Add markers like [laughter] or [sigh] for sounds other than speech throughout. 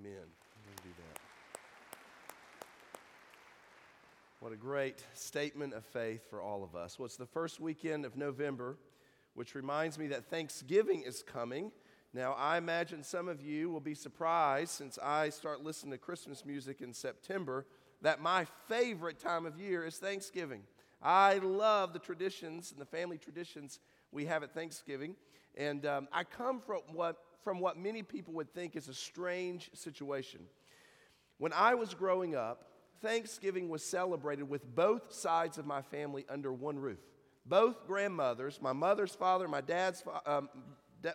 Amen. We'll do that. What a great statement of faith for all of us. Well, it's the first weekend of November, which reminds me that Thanksgiving is coming. Now, I imagine some of you will be surprised since I start listening to Christmas music in September that my favorite time of year is Thanksgiving. I love the traditions and the family traditions we have at Thanksgiving. And um, I come from what, from what many people would think is a strange situation. When I was growing up, Thanksgiving was celebrated with both sides of my family under one roof. Both grandmothers, my mother's father, my dad's um,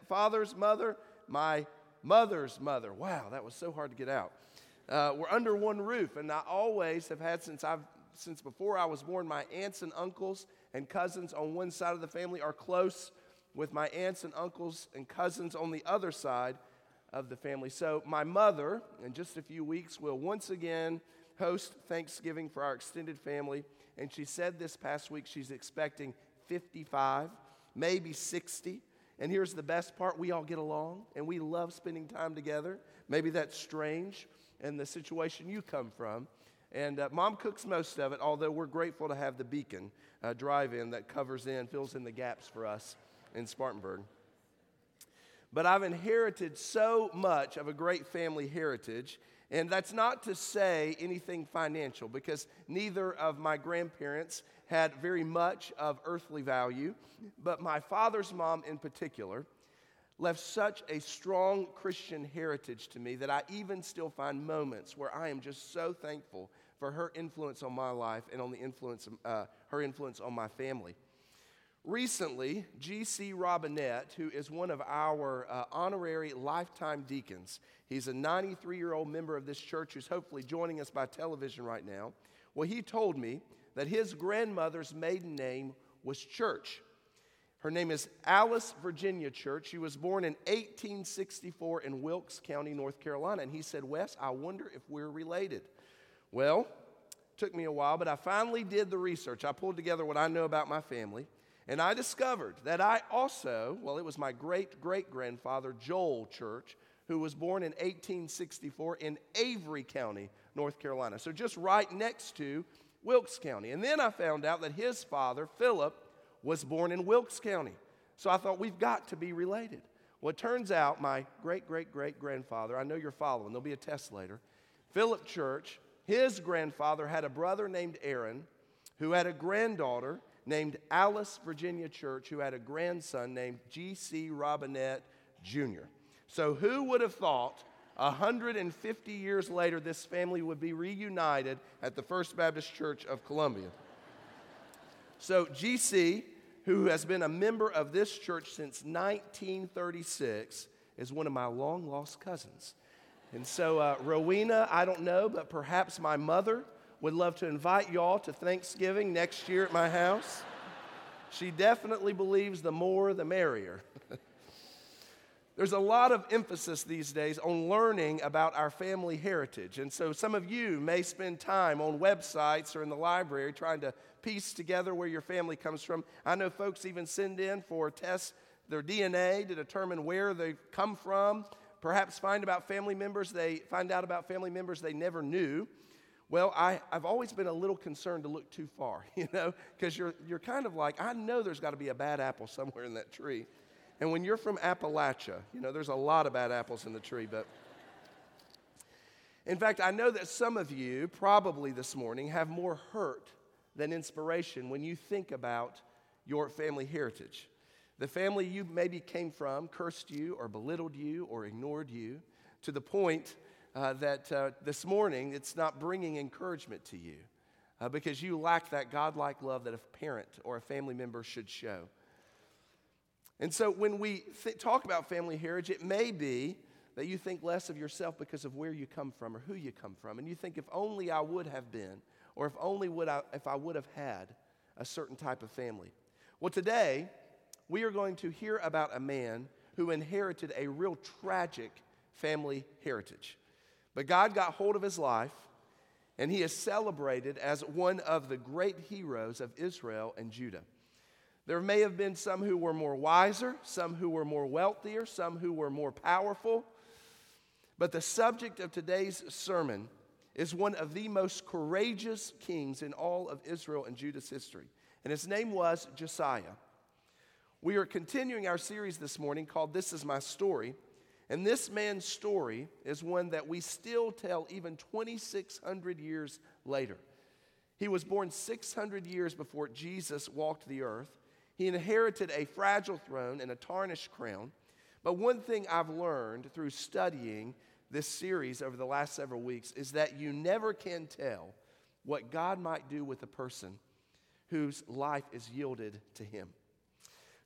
father's mother, my mother's mother. Wow, that was so hard to get out. Uh, we're under one roof, and I always have had since I've since before I was born. My aunts and uncles and cousins on one side of the family are close with my aunts and uncles and cousins on the other side of the family. So my mother, in just a few weeks, will once again host Thanksgiving for our extended family. And she said this past week she's expecting 55, maybe 60. And here's the best part we all get along and we love spending time together. Maybe that's strange in the situation you come from. And uh, mom cooks most of it, although we're grateful to have the Beacon uh, drive in that covers in, fills in the gaps for us in Spartanburg. But I've inherited so much of a great family heritage and that's not to say anything financial, because neither of my grandparents had very much of earthly value. But my father's mom, in particular, left such a strong Christian heritage to me that I even still find moments where I am just so thankful for her influence on my life and on the influence, of, uh, her influence on my family. Recently, G.C. Robinette, who is one of our uh, honorary lifetime deacons, he's a 93 year old member of this church who's hopefully joining us by television right now. Well, he told me that his grandmother's maiden name was Church. Her name is Alice Virginia Church. She was born in 1864 in Wilkes County, North Carolina. And he said, Wes, I wonder if we're related. Well, took me a while, but I finally did the research. I pulled together what I know about my family. And I discovered that I also, well, it was my great great grandfather, Joel Church, who was born in 1864 in Avery County, North Carolina. So just right next to Wilkes County. And then I found out that his father, Philip, was born in Wilkes County. So I thought we've got to be related. Well, it turns out my great great great grandfather, I know you're following, there'll be a test later, Philip Church, his grandfather had a brother named Aaron who had a granddaughter named Alice Virginia Church who had a grandson named G.C. Robinette Jr. So, who would have thought 150 years later this family would be reunited at the First Baptist Church of Columbia? [laughs] So, G.C., who has been a member of this church since 1936, is one of my long lost cousins. And so, uh, Rowena, I don't know, but perhaps my mother would love to invite y'all to Thanksgiving next year at my house. She definitely believes the more the merrier. [laughs] There's a lot of emphasis these days on learning about our family heritage. And so some of you may spend time on websites or in the library trying to piece together where your family comes from. I know folks even send in for tests their DNA to determine where they come from, perhaps find about family members they find out about family members they never knew. Well, I, I've always been a little concerned to look too far, [laughs] you know, because you're, you're kind of like, I know there's got to be a bad apple somewhere in that tree. And when you're from Appalachia, you know, there's a lot of bad apples in the tree, but. In fact, I know that some of you, probably this morning, have more hurt than inspiration when you think about your family heritage. The family you maybe came from cursed you or belittled you or ignored you to the point uh, that uh, this morning it's not bringing encouragement to you uh, because you lack that godlike love that a parent or a family member should show. And so when we th- talk about family heritage, it may be that you think less of yourself because of where you come from or who you come from. And you think, if only I would have been, or if only would I, if I would have had a certain type of family. Well, today, we are going to hear about a man who inherited a real tragic family heritage. But God got hold of his life, and he is celebrated as one of the great heroes of Israel and Judah. There may have been some who were more wiser, some who were more wealthier, some who were more powerful. But the subject of today's sermon is one of the most courageous kings in all of Israel and Judah's history. And his name was Josiah. We are continuing our series this morning called This Is My Story. And this man's story is one that we still tell even 2,600 years later. He was born 600 years before Jesus walked the earth. He inherited a fragile throne and a tarnished crown. But one thing I've learned through studying this series over the last several weeks is that you never can tell what God might do with a person whose life is yielded to Him.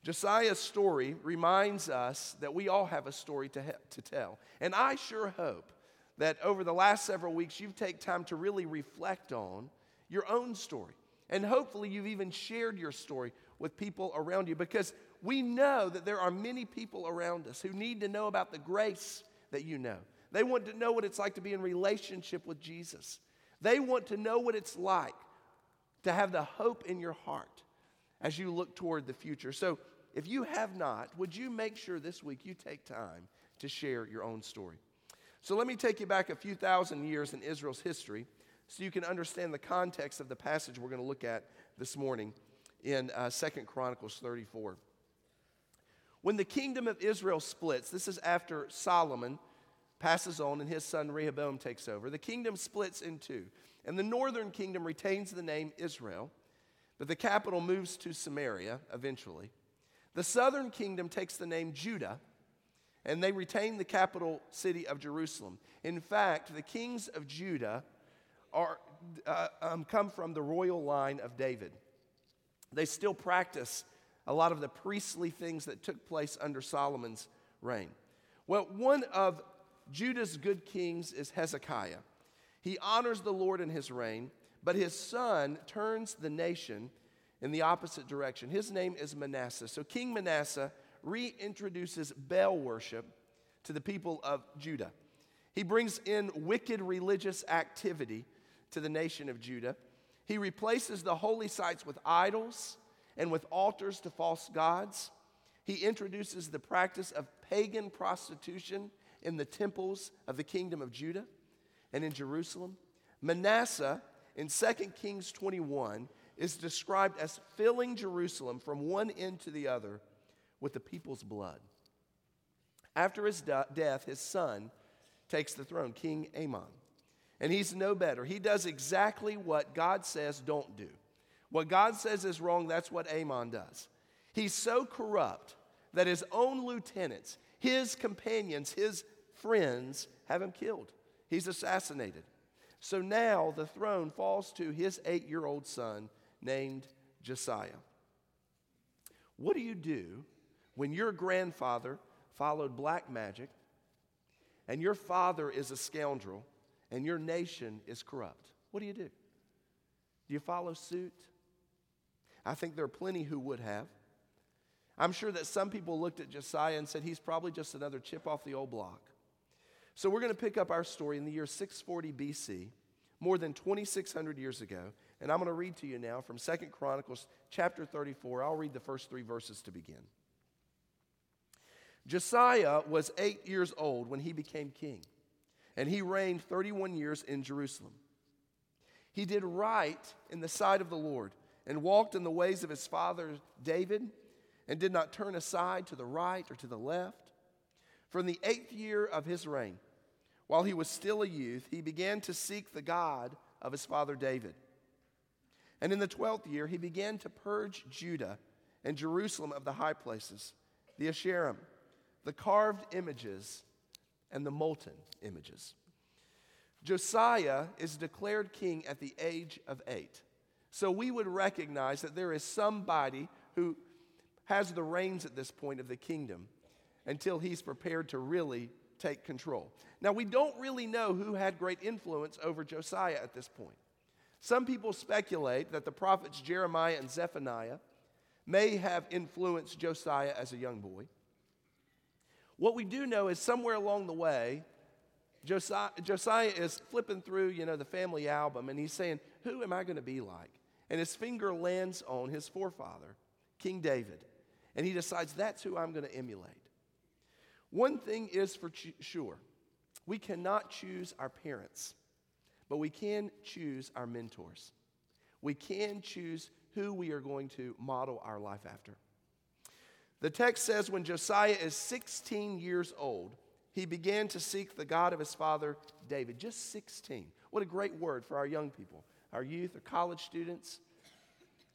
Josiah's story reminds us that we all have a story to, he- to tell. And I sure hope that over the last several weeks you've taken time to really reflect on your own story. And hopefully you've even shared your story with people around you because we know that there are many people around us who need to know about the grace that you know. They want to know what it's like to be in relationship with Jesus. They want to know what it's like to have the hope in your heart as you look toward the future. So, if you have not, would you make sure this week you take time to share your own story? So, let me take you back a few thousand years in Israel's history so you can understand the context of the passage we're going to look at this morning in uh, 2 Chronicles 34. When the kingdom of Israel splits, this is after Solomon passes on and his son Rehoboam takes over. The kingdom splits in two, and the northern kingdom retains the name Israel, but the capital moves to Samaria eventually. The southern kingdom takes the name Judah, and they retain the capital city of Jerusalem. In fact, the kings of Judah are, uh, um, come from the royal line of David. They still practice a lot of the priestly things that took place under Solomon's reign. Well, one of Judah's good kings is Hezekiah. He honors the Lord in his reign, but his son turns the nation in the opposite direction. His name is Manasseh. So King Manasseh reintroduces Baal worship to the people of Judah. He brings in wicked religious activity to the nation of Judah. He replaces the holy sites with idols and with altars to false gods. He introduces the practice of pagan prostitution in the temples of the kingdom of Judah and in Jerusalem. Manasseh in 2 Kings 21 is described as filling Jerusalem from one end to the other with the people's blood. After his de- death, his son takes the throne, King Amon. And he's no better. He does exactly what God says don't do. What God says is wrong, that's what Amon does. He's so corrupt that his own lieutenants, his companions, his friends have him killed. He's assassinated. So now the throne falls to his eight year old son named Josiah. What do you do when your grandfather followed black magic and your father is a scoundrel and your nation is corrupt? What do you do? Do you follow suit? I think there are plenty who would have. I'm sure that some people looked at Josiah and said he's probably just another chip off the old block. So we're going to pick up our story in the year 640 BC, more than 2,600 years ago. And I'm going to read to you now from Second Chronicles chapter 34. I'll read the first three verses to begin. Josiah was eight years old when he became king, and he reigned 31 years in Jerusalem. He did right in the sight of the Lord and walked in the ways of his father David and did not turn aside to the right or to the left. From the eighth year of his reign, while he was still a youth, he began to seek the God of his father David. And in the twelfth year, he began to purge Judah and Jerusalem of the high places, the Asherim, the carved images, and the molten images. Josiah is declared king at the age of eight. So we would recognize that there is somebody who has the reins at this point of the kingdom until he's prepared to really take control. Now, we don't really know who had great influence over Josiah at this point. Some people speculate that the prophets Jeremiah and Zephaniah may have influenced Josiah as a young boy. What we do know is somewhere along the way, Josiah, Josiah is flipping through, you know, the family album and he's saying, Who am I going to be like? And his finger lands on his forefather, King David and he decides that's who I'm going to emulate. One thing is for sure We cannot choose our parents, but we can choose our mentors. We can choose who we are going to model our life after. The text says when Josiah is 16 years old, he began to seek the God of his father David. Just 16. What a great word for our young people, our youth, our college students,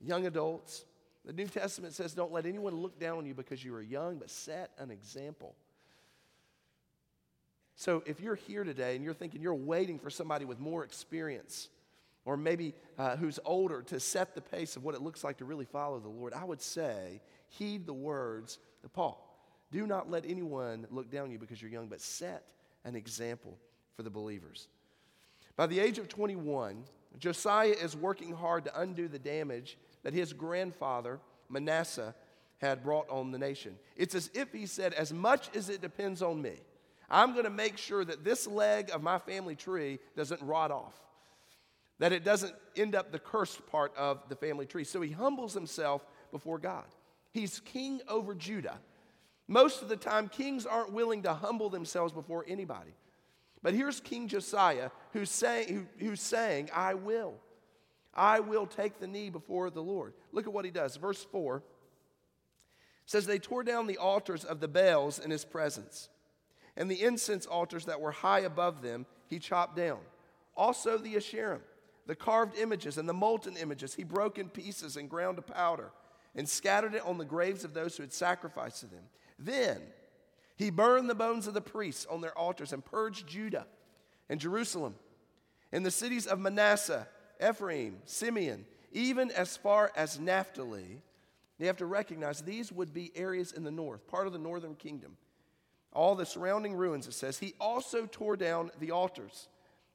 young adults. The New Testament says, Don't let anyone look down on you because you are young, but set an example. So if you're here today and you're thinking you're waiting for somebody with more experience, or maybe uh, who's older to set the pace of what it looks like to really follow the Lord, I would say heed the words of Paul. Do not let anyone look down on you because you're young, but set an example for the believers. By the age of 21, Josiah is working hard to undo the damage that his grandfather, Manasseh, had brought on the nation. It's as if he said, As much as it depends on me, I'm going to make sure that this leg of my family tree doesn't rot off, that it doesn't end up the cursed part of the family tree. So he humbles himself before God. He's king over Judah. Most of the time, kings aren't willing to humble themselves before anybody. But here's King Josiah who's saying, who, who's saying I will. I will take the knee before the Lord. Look at what he does. Verse 4 says, They tore down the altars of the Baals in his presence, and the incense altars that were high above them he chopped down. Also the Asherim, the carved images, and the molten images he broke in pieces and ground to powder, and scattered it on the graves of those who had sacrificed to them. Then he burned the bones of the priests on their altars and purged Judah and Jerusalem and the cities of Manasseh Ephraim, Simeon, even as far as Naphtali. You have to recognize these would be areas in the north, part of the northern kingdom. All the surrounding ruins, it says. He also tore down the altars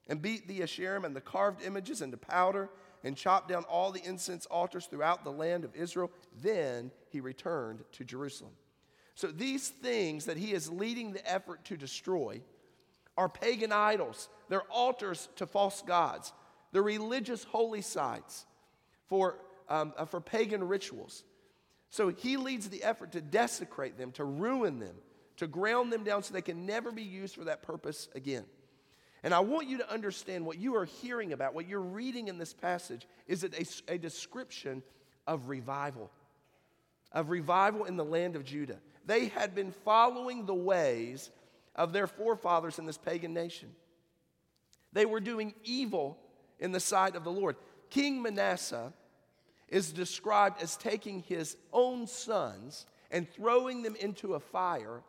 and beat the Asherim and the carved images into powder and chopped down all the incense altars throughout the land of Israel. Then he returned to Jerusalem. So these things that he is leading the effort to destroy are pagan idols. They're altars to false gods the religious holy sites for, um, uh, for pagan rituals. So he leads the effort to desecrate them, to ruin them, to ground them down so they can never be used for that purpose again. And I want you to understand what you are hearing about, what you're reading in this passage, is a, a description of revival, of revival in the land of Judah. They had been following the ways of their forefathers in this pagan nation. They were doing evil in the sight of the Lord. King Manasseh is described as taking his own sons and throwing them into a fire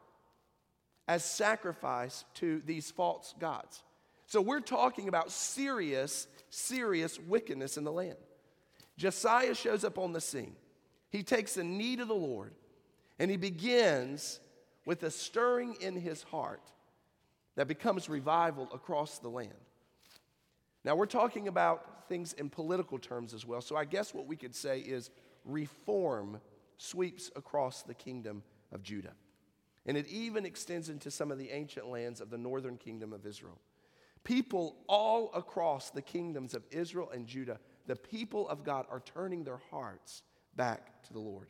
as sacrifice to these false gods. So we're talking about serious, serious wickedness in the land. Josiah shows up on the scene. He takes the need of the Lord and he begins with a stirring in his heart that becomes revival across the land. Now, we're talking about things in political terms as well. So, I guess what we could say is reform sweeps across the kingdom of Judah. And it even extends into some of the ancient lands of the northern kingdom of Israel. People all across the kingdoms of Israel and Judah, the people of God are turning their hearts back to the Lord.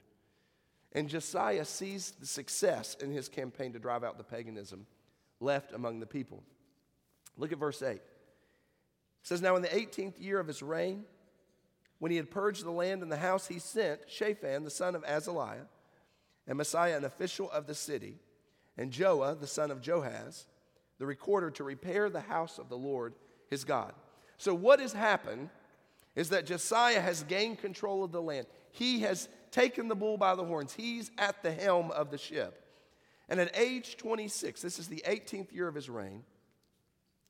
And Josiah sees the success in his campaign to drive out the paganism left among the people. Look at verse 8. It says, Now in the 18th year of his reign, when he had purged the land and the house, he sent Shaphan, the son of Azaliah, and Maaseiah, an official of the city, and Joah, the son of Joahaz, the recorder, to repair the house of the Lord his God. So, what has happened is that Josiah has gained control of the land. He has taken the bull by the horns, he's at the helm of the ship. And at age 26, this is the 18th year of his reign,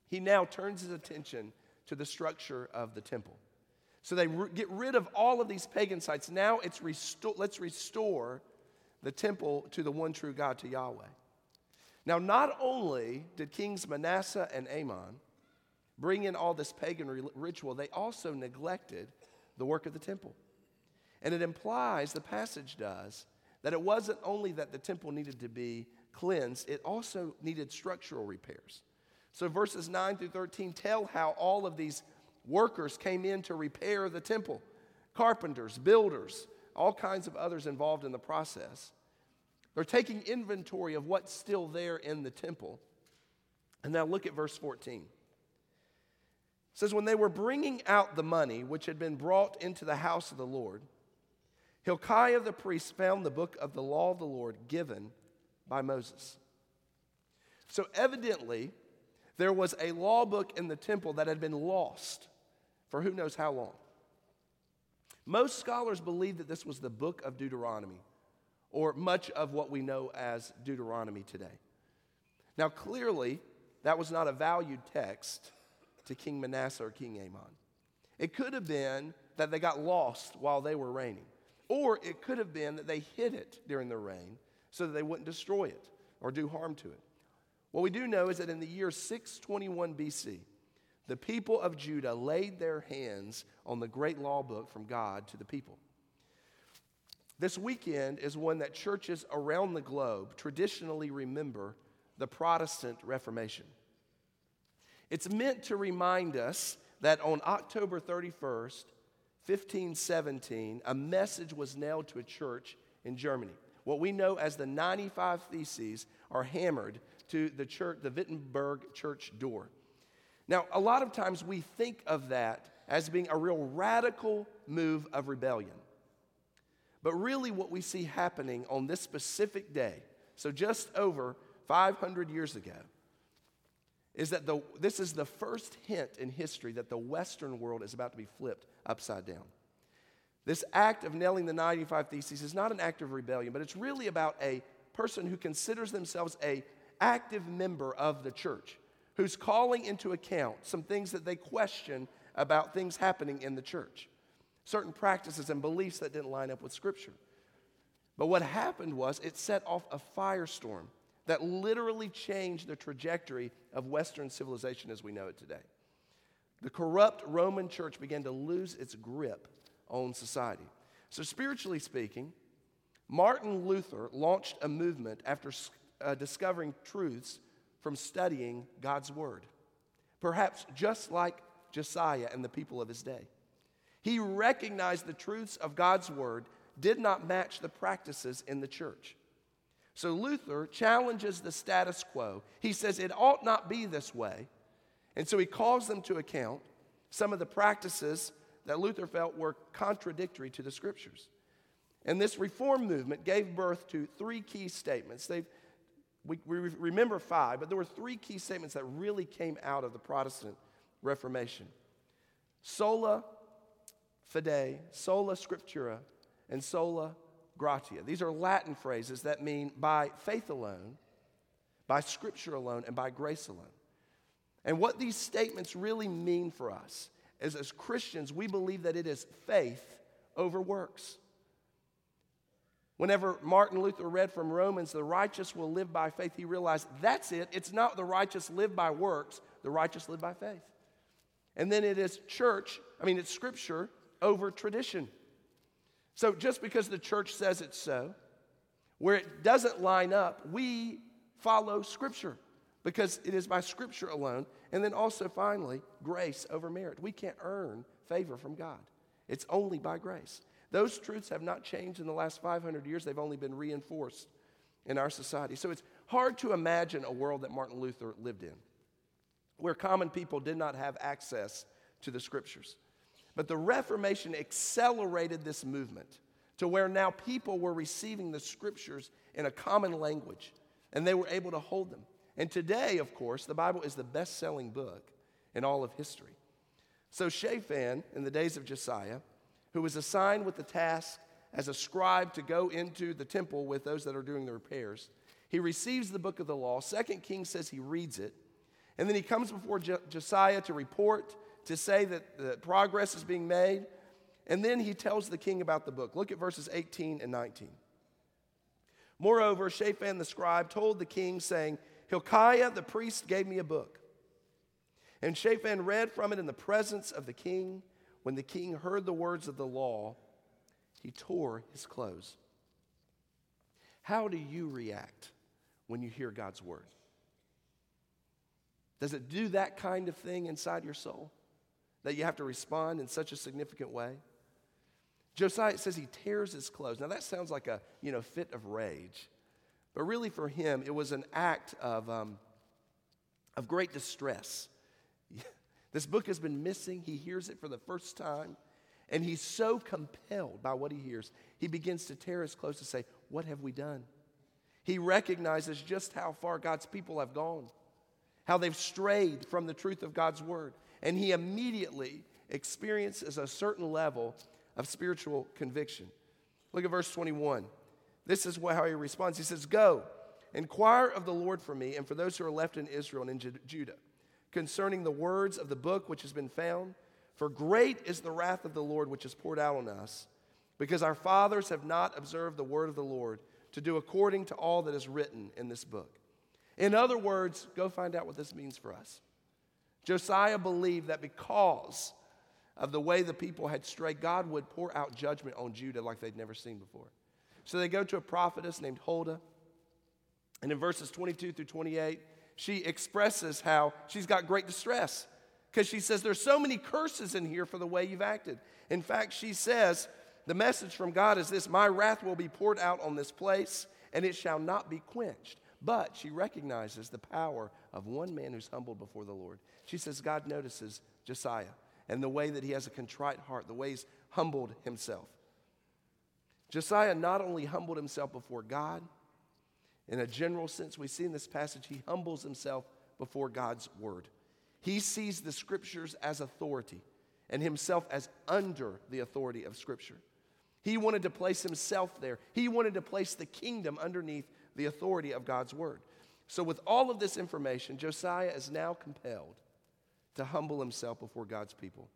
he now turns his attention to the structure of the temple. So they get rid of all of these pagan sites. Now it's resto- let's restore the temple to the one true God, to Yahweh. Now, not only did kings Manasseh and Amon bring in all this pagan ritual, they also neglected the work of the temple. And it implies, the passage does, that it wasn't only that the temple needed to be cleansed, it also needed structural repairs. So verses 9 through 13 tell how all of these workers came in to repair the temple carpenters, builders, all kinds of others involved in the process. They're taking inventory of what's still there in the temple. And now look at verse 14. It says, When they were bringing out the money which had been brought into the house of the Lord, Hilkiah the priest found the book of the law of the Lord given by Moses. So evidently, there was a law book in the temple that had been lost for who knows how long. Most scholars believe that this was the book of Deuteronomy, or much of what we know as Deuteronomy today. Now, clearly, that was not a valued text to King Manasseh or King Amon. It could have been that they got lost while they were reigning, or it could have been that they hid it during their reign so that they wouldn't destroy it or do harm to it. What we do know is that in the year 621 BC, the people of Judah laid their hands on the great law book from God to the people. This weekend is one that churches around the globe traditionally remember the Protestant Reformation. It's meant to remind us that on October 31st, 1517, a message was nailed to a church in Germany. What we know as the 95 Theses are hammered to the church, the Wittenberg church door. Now, a lot of times we think of that as being a real radical move of rebellion. But really, what we see happening on this specific day, so just over 500 years ago, is that the, this is the first hint in history that the Western world is about to be flipped upside down. This act of nailing the 95 Theses is not an act of rebellion, but it's really about a person who considers themselves a active member of the church, who's calling into account some things that they question about things happening in the church, certain practices and beliefs that didn't line up with Scripture. But what happened was it set off a firestorm that literally changed the trajectory of Western civilization as we know it today. The corrupt Roman church began to lose its grip on society. So, spiritually speaking, Martin Luther launched a movement after uh, discovering truths from studying God's Word, perhaps just like Josiah and the people of his day. He recognized the truths of God's Word did not match the practices in the church. So Luther challenges the status quo. He says it ought not be this way. And so he calls them to account some of the practices that Luther felt were contradictory to the scriptures. And this reform movement gave birth to three key statements. They've, we, we remember five, but there were three key statements that really came out of the Protestant Reformation sola fide, sola scriptura, and sola gratia. These are Latin phrases that mean by faith alone, by scripture alone, and by grace alone. And what these statements really mean for us is as Christians, we believe that it is faith over works. Whenever Martin Luther read from Romans, the righteous will live by faith, he realized that's it. It's not the righteous live by works, the righteous live by faith. And then it is church, I mean, it's scripture over tradition. So just because the church says it's so, where it doesn't line up, we follow scripture because it is by scripture alone. And then also, finally, grace over merit. We can't earn favor from God, it's only by grace. Those truths have not changed in the last 500 years, they've only been reinforced in our society. So it's hard to imagine a world that Martin Luther lived in, where common people did not have access to the scriptures. But the Reformation accelerated this movement to where now people were receiving the scriptures in a common language and they were able to hold them. And today, of course, the Bible is the best selling book in all of history. So, Shaphan, in the days of Josiah, who was assigned with the task as a scribe to go into the temple with those that are doing the repairs. He receives the book of the law. Second King says he reads it. And then he comes before Josiah to report, to say that the progress is being made. And then he tells the king about the book. Look at verses 18 and 19. Moreover, Shaphan the scribe told the king, saying, Hilkiah the priest gave me a book. And Shaphan read from it in the presence of the king. When the king heard the words of the law, he tore his clothes. How do you react when you hear God's word? Does it do that kind of thing inside your soul that you have to respond in such a significant way? Josiah says he tears his clothes. Now that sounds like a you know fit of rage, but really for him it was an act of um, of great distress. This book has been missing. He hears it for the first time, and he's so compelled by what he hears, he begins to tear his clothes to say, What have we done? He recognizes just how far God's people have gone, how they've strayed from the truth of God's word, and he immediately experiences a certain level of spiritual conviction. Look at verse 21. This is how he responds. He says, Go, inquire of the Lord for me and for those who are left in Israel and in Judah concerning the words of the book which has been found. For great is the wrath of the Lord which is poured out on us, because our fathers have not observed the word of the Lord to do according to all that is written in this book. In other words, go find out what this means for us. Josiah believed that because of the way the people had strayed, God would pour out judgment on Judah like they'd never seen before. So they go to a prophetess named Huldah. And in verses 22 through 28, she expresses how she's got great distress because she says, There's so many curses in here for the way you've acted. In fact, she says, The message from God is this My wrath will be poured out on this place, and it shall not be quenched. But she recognizes the power of one man who's humbled before the Lord. She says, God notices Josiah and the way that he has a contrite heart, the way he's humbled himself. Josiah not only humbled himself before God, in a general sense, we see in this passage, he humbles himself before God's word. He sees the scriptures as authority and himself as under the authority of scripture. He wanted to place himself there, he wanted to place the kingdom underneath the authority of God's word. So, with all of this information, Josiah is now compelled to humble himself before God's people.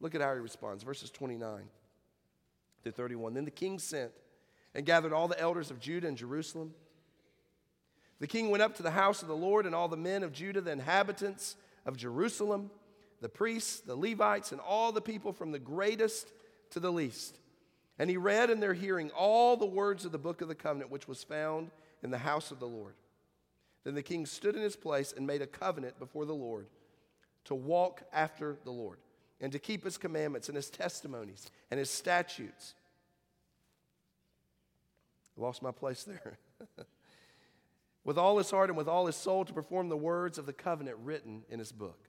Look at how he responds, verses 29 to 31. Then the king sent and gathered all the elders of Judah and Jerusalem the king went up to the house of the Lord, and all the men of Judah, the inhabitants of Jerusalem, the priests, the Levites, and all the people from the greatest to the least. And he read in their hearing all the words of the book of the covenant which was found in the house of the Lord. Then the king stood in his place and made a covenant before the Lord to walk after the Lord and to keep his commandments and his testimonies and his statutes. I lost my place there. [laughs] with all his heart and with all his soul to perform the words of the covenant written in his book.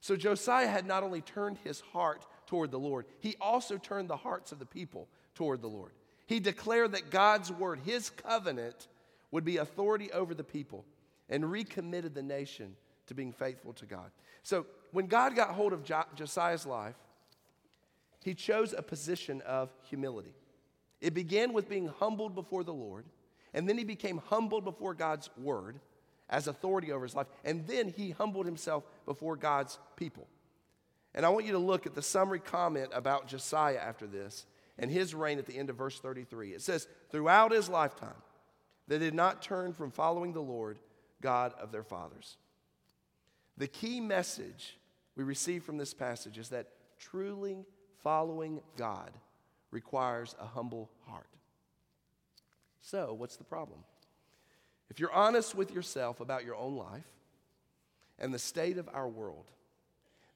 So Josiah had not only turned his heart toward the Lord, he also turned the hearts of the people toward the Lord. He declared that God's word, his covenant, would be authority over the people and recommitted the nation to being faithful to God. So when God got hold of jo- Josiah's life, he chose a position of humility. It began with being humbled before the Lord. And then he became humbled before God's word as authority over his life. And then he humbled himself before God's people. And I want you to look at the summary comment about Josiah after this and his reign at the end of verse 33. It says, Throughout his lifetime, they did not turn from following the Lord, God of their fathers. The key message we receive from this passage is that truly following God requires a humble heart. So, what's the problem? If you're honest with yourself about your own life and the state of our world,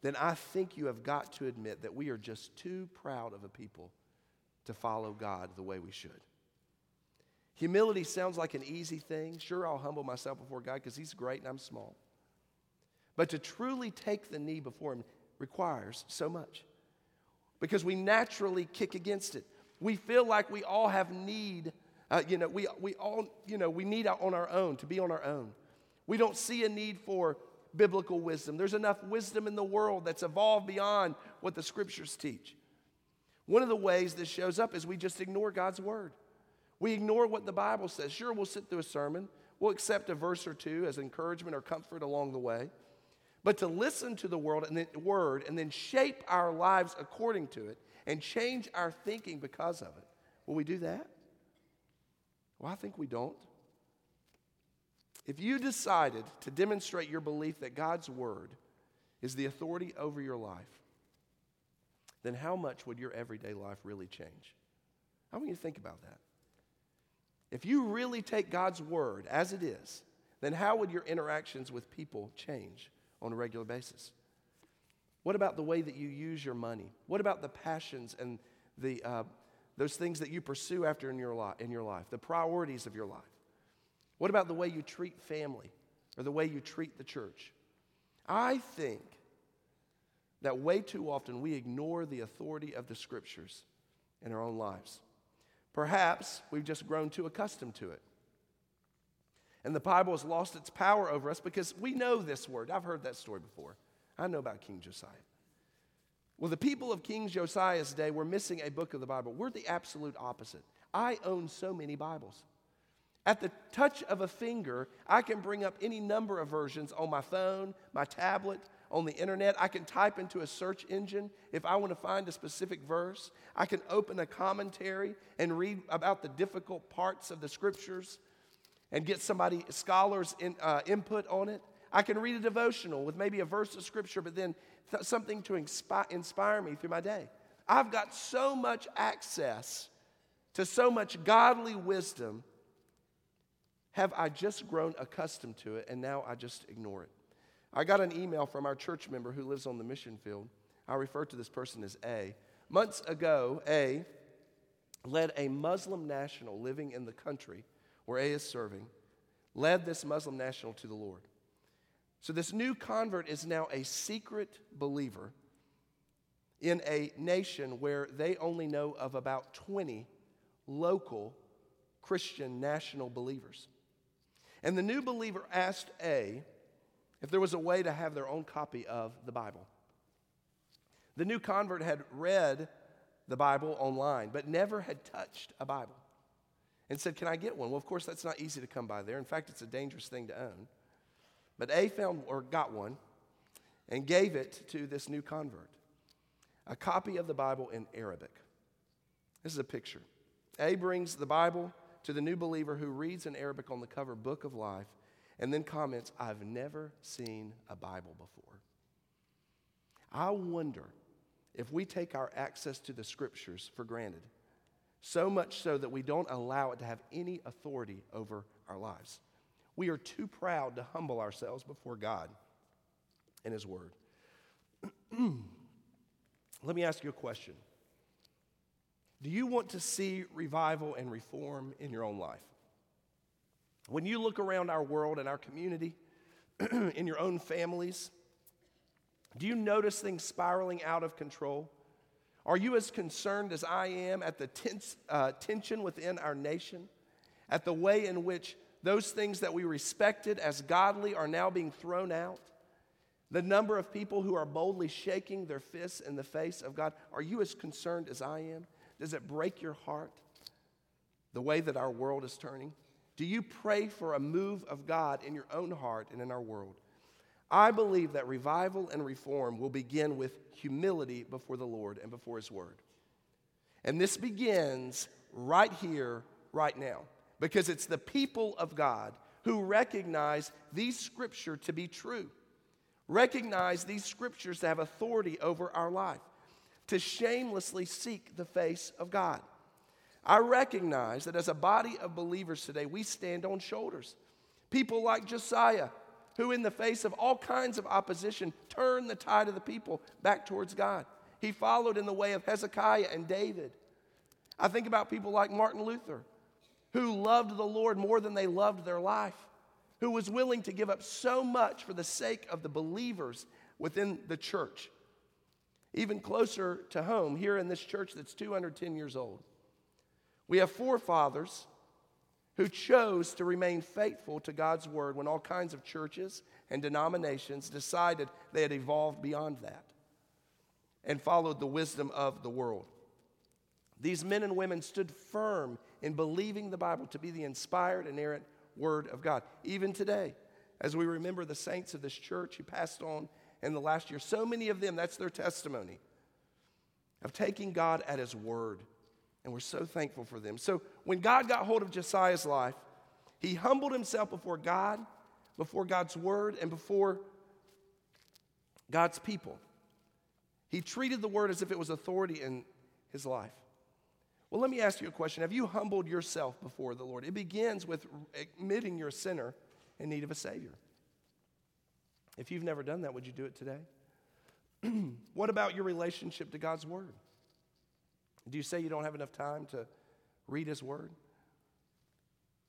then I think you have got to admit that we are just too proud of a people to follow God the way we should. Humility sounds like an easy thing. Sure, I'll humble myself before God because He's great and I'm small. But to truly take the knee before Him requires so much because we naturally kick against it. We feel like we all have need uh, you know, we, we all, you know, we need on our own to be on our own. We don't see a need for biblical wisdom. There's enough wisdom in the world that's evolved beyond what the scriptures teach. One of the ways this shows up is we just ignore God's word. We ignore what the Bible says. Sure, we'll sit through a sermon, we'll accept a verse or two as encouragement or comfort along the way. But to listen to the word and then, word and then shape our lives according to it and change our thinking because of it, will we do that? Well, I think we don't. If you decided to demonstrate your belief that God's word is the authority over your life, then how much would your everyday life really change? I want you to think about that. If you really take God's word as it is, then how would your interactions with people change on a regular basis? What about the way that you use your money? What about the passions and the, uh, those things that you pursue after in your, li- in your life, the priorities of your life? What about the way you treat family or the way you treat the church I think that way too often we ignore the authority of the scriptures in our own lives. Perhaps we've just grown too accustomed to it. And the Bible has lost its power over us because we know this word. I've heard that story before. I know about King Josiah. Well, the people of King Josiah's day were missing a book of the Bible. We're the absolute opposite. I own so many Bibles. At the touch of a finger, I can bring up any number of versions on my phone, my tablet, on the internet. I can type into a search engine if I want to find a specific verse. I can open a commentary and read about the difficult parts of the scriptures and get somebody, scholars' in, uh, input on it. I can read a devotional with maybe a verse of scripture, but then th- something to inspire, inspire me through my day. I've got so much access to so much godly wisdom. Have I just grown accustomed to it and now I just ignore it? I got an email from our church member who lives on the mission field. I refer to this person as A. Months ago, A led a Muslim national living in the country where A is serving, led this Muslim national to the Lord. So, this new convert is now a secret believer in a nation where they only know of about 20 local Christian national believers. And the new believer asked A if there was a way to have their own copy of the Bible. The new convert had read the Bible online, but never had touched a Bible and said, Can I get one? Well, of course, that's not easy to come by there. In fact, it's a dangerous thing to own. But A found or got one and gave it to this new convert a copy of the Bible in Arabic. This is a picture. A brings the Bible to the new believer who reads in Arabic on the cover, Book of Life, and then comments, I've never seen a Bible before. I wonder if we take our access to the scriptures for granted, so much so that we don't allow it to have any authority over our lives. We are too proud to humble ourselves before God and His Word. [clears throat] Let me ask you a question. Do you want to see revival and reform in your own life? When you look around our world and our community, [clears throat] in your own families, do you notice things spiraling out of control? Are you as concerned as I am at the tense, uh, tension within our nation, at the way in which those things that we respected as godly are now being thrown out? The number of people who are boldly shaking their fists in the face of God, are you as concerned as I am? Does it break your heart the way that our world is turning? Do you pray for a move of God in your own heart and in our world? I believe that revival and reform will begin with humility before the Lord and before His Word. And this begins right here, right now, because it's the people of God who recognize these scripture to be true, recognize these scriptures to have authority over our life, to shamelessly seek the face of God. I recognize that as a body of believers today, we stand on shoulders. People like Josiah, who, in the face of all kinds of opposition, turned the tide of the people back towards God. He followed in the way of Hezekiah and David. I think about people like Martin Luther, who loved the Lord more than they loved their life, who was willing to give up so much for the sake of the believers within the church. Even closer to home, here in this church that's 210 years old, we have forefathers who chose to remain faithful to God's word when all kinds of churches and denominations decided they had evolved beyond that and followed the wisdom of the world. These men and women stood firm in believing the Bible to be the inspired, and inerrant word of God. Even today, as we remember the saints of this church who passed on in the last year, so many of them, that's their testimony of taking God at His word and we're so thankful for them. So when God got hold of Josiah's life, he humbled himself before God, before God's word, and before God's people. He treated the word as if it was authority in his life. Well, let me ask you a question. Have you humbled yourself before the Lord? It begins with admitting you're a sinner in need of a Savior. If you've never done that, would you do it today? [clears throat] what about your relationship to God's Word? Do you say you don't have enough time to read His Word?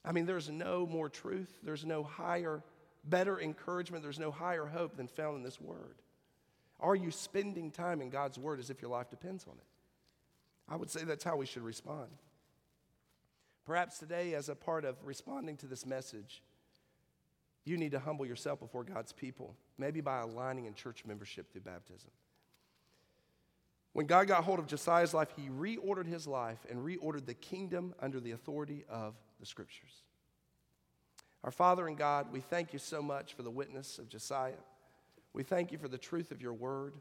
I mean, there's no more truth, there's no higher better encouragement, there's no higher hope than found in this word. Are you spending time in God's word as if your life depends on it? I would say that's how we should respond. Perhaps today, as a part of responding to this message, you need to humble yourself before God's people, maybe by aligning in church membership through baptism. When God got hold of Josiah's life, he reordered his life and reordered the kingdom under the authority of the scriptures. Our Father and God, we thank you so much for the witness of Josiah. We thank you for the truth of your word.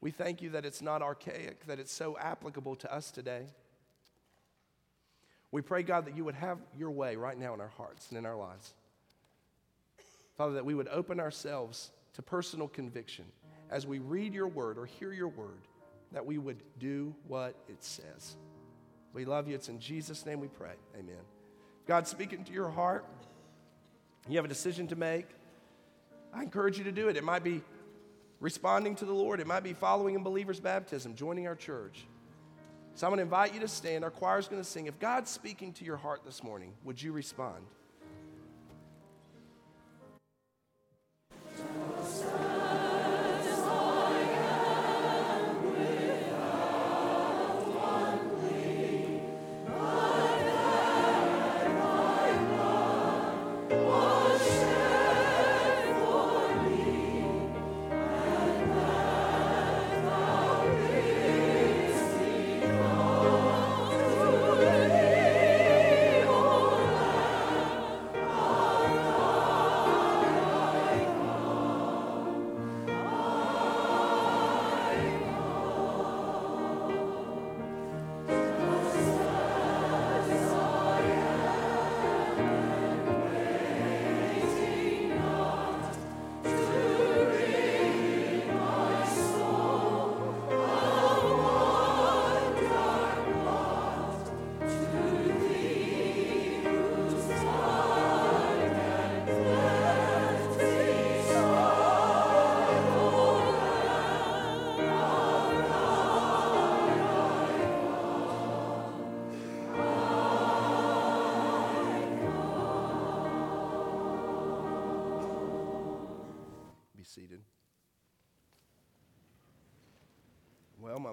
We thank you that it's not archaic, that it's so applicable to us today. We pray, God, that you would have your way right now in our hearts and in our lives. Father, that we would open ourselves to personal conviction as we read your word or hear your word, that we would do what it says. We love you. It's in Jesus' name we pray. Amen. God, speaking to your heart, you have a decision to make. I encourage you to do it. It might be responding to the Lord, it might be following in believers' baptism, joining our church. So I'm going to invite you to stand. Our choir is going to sing. If God's speaking to your heart this morning, would you respond?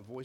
Be